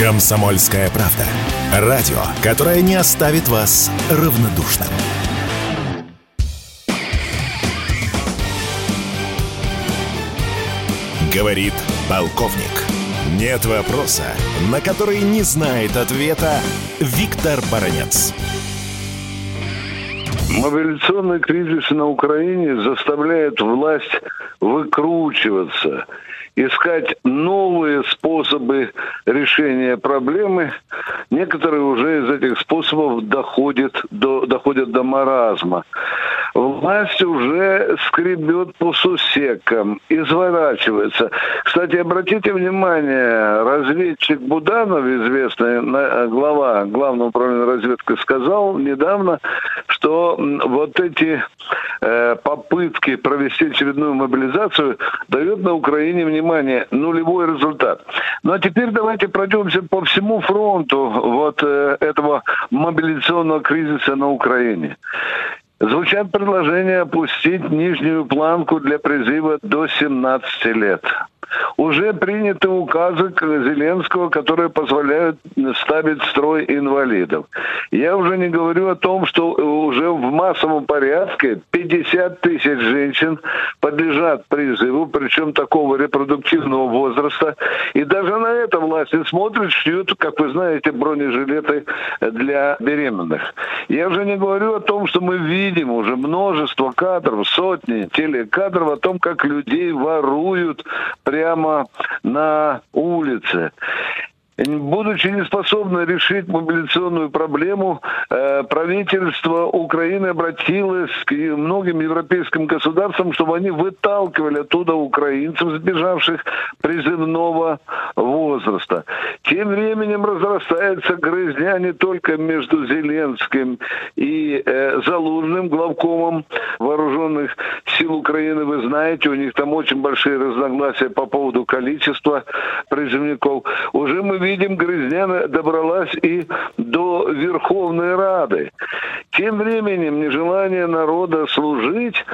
Комсомольская правда. Радио, которое не оставит вас равнодушным. Говорит полковник. Нет вопроса, на который не знает ответа Виктор Баранец. Мобилизационный кризис на Украине заставляет власть выкручиваться, искать новые способы решения проблемы. Некоторые уже из этих способов доходят до, доходят до маразма. Власть уже скребет по сусекам, изворачивается. Кстати, обратите внимание, разведчик Буданов, известный глава Главного управления разведки, сказал недавно, что вот эти э, попытки провести очередную мобилизацию дают на Украине, внимание, нулевой результат. Ну а теперь давайте пройдемся по всему фронту вот э, этого мобилизационного кризиса на Украине. Звучат предложения опустить нижнюю планку для призыва до 17 лет уже приняты указы Зеленского, которые позволяют ставить строй инвалидов. Я уже не говорю о том, что уже в массовом порядке 50 тысяч женщин подлежат призыву, причем такого репродуктивного возраста. И даже на это власти смотрят, шьют, как вы знаете, бронежилеты для беременных. Я уже не говорю о том, что мы видим уже множество кадров, сотни телекадров о том, как людей воруют при прямо на улице будучи неспособны решить мобилизационную проблему, э, правительство Украины обратилось к многим европейским государствам, чтобы они выталкивали оттуда украинцев, сбежавших призывного возраста. Тем временем разрастается грызня не только между Зеленским и э, Залужным, главкомом вооруженных сил Украины. Вы знаете, у них там очень большие разногласия по поводу количества призывников. Уже мы видим видим, грызня добралась и до Верховной Рады. Тем временем нежелание народа служить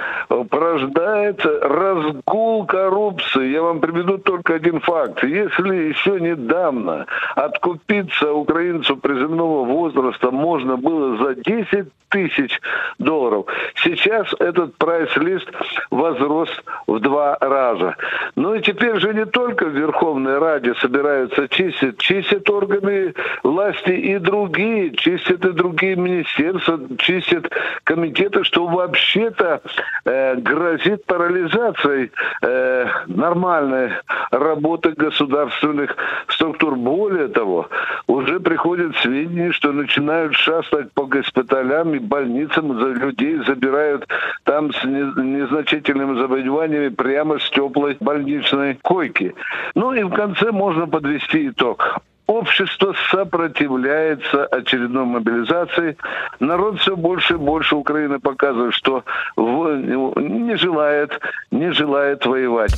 порождает разгул коррупции. Я вам приведу только один факт. Если еще недавно откупиться украинцу приземного возраста можно было за 10 тысяч долларов, сейчас этот прайс-лист возрос в два раза. Ну и теперь же не только в Верховной Раде собираются чистить чистят органы власти и другие, чистят и другие министерства, чистят комитеты, что вообще-то э, грозит парализацией э, нормальной работы государственных структур. Более того, уже приходят сведения, что начинают шастать по госпиталям и больницам, за людей забирают там с незначительными заболеваниями прямо с теплой больничной койки. Ну и в конце можно подвести итог. Общество сопротивляется очередной мобилизации. Народ все больше и больше Украины показывает, что не желает, не желает воевать.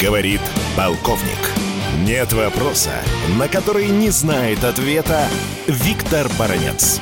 Говорит полковник. Нет вопроса, на который не знает ответа Виктор Баранец.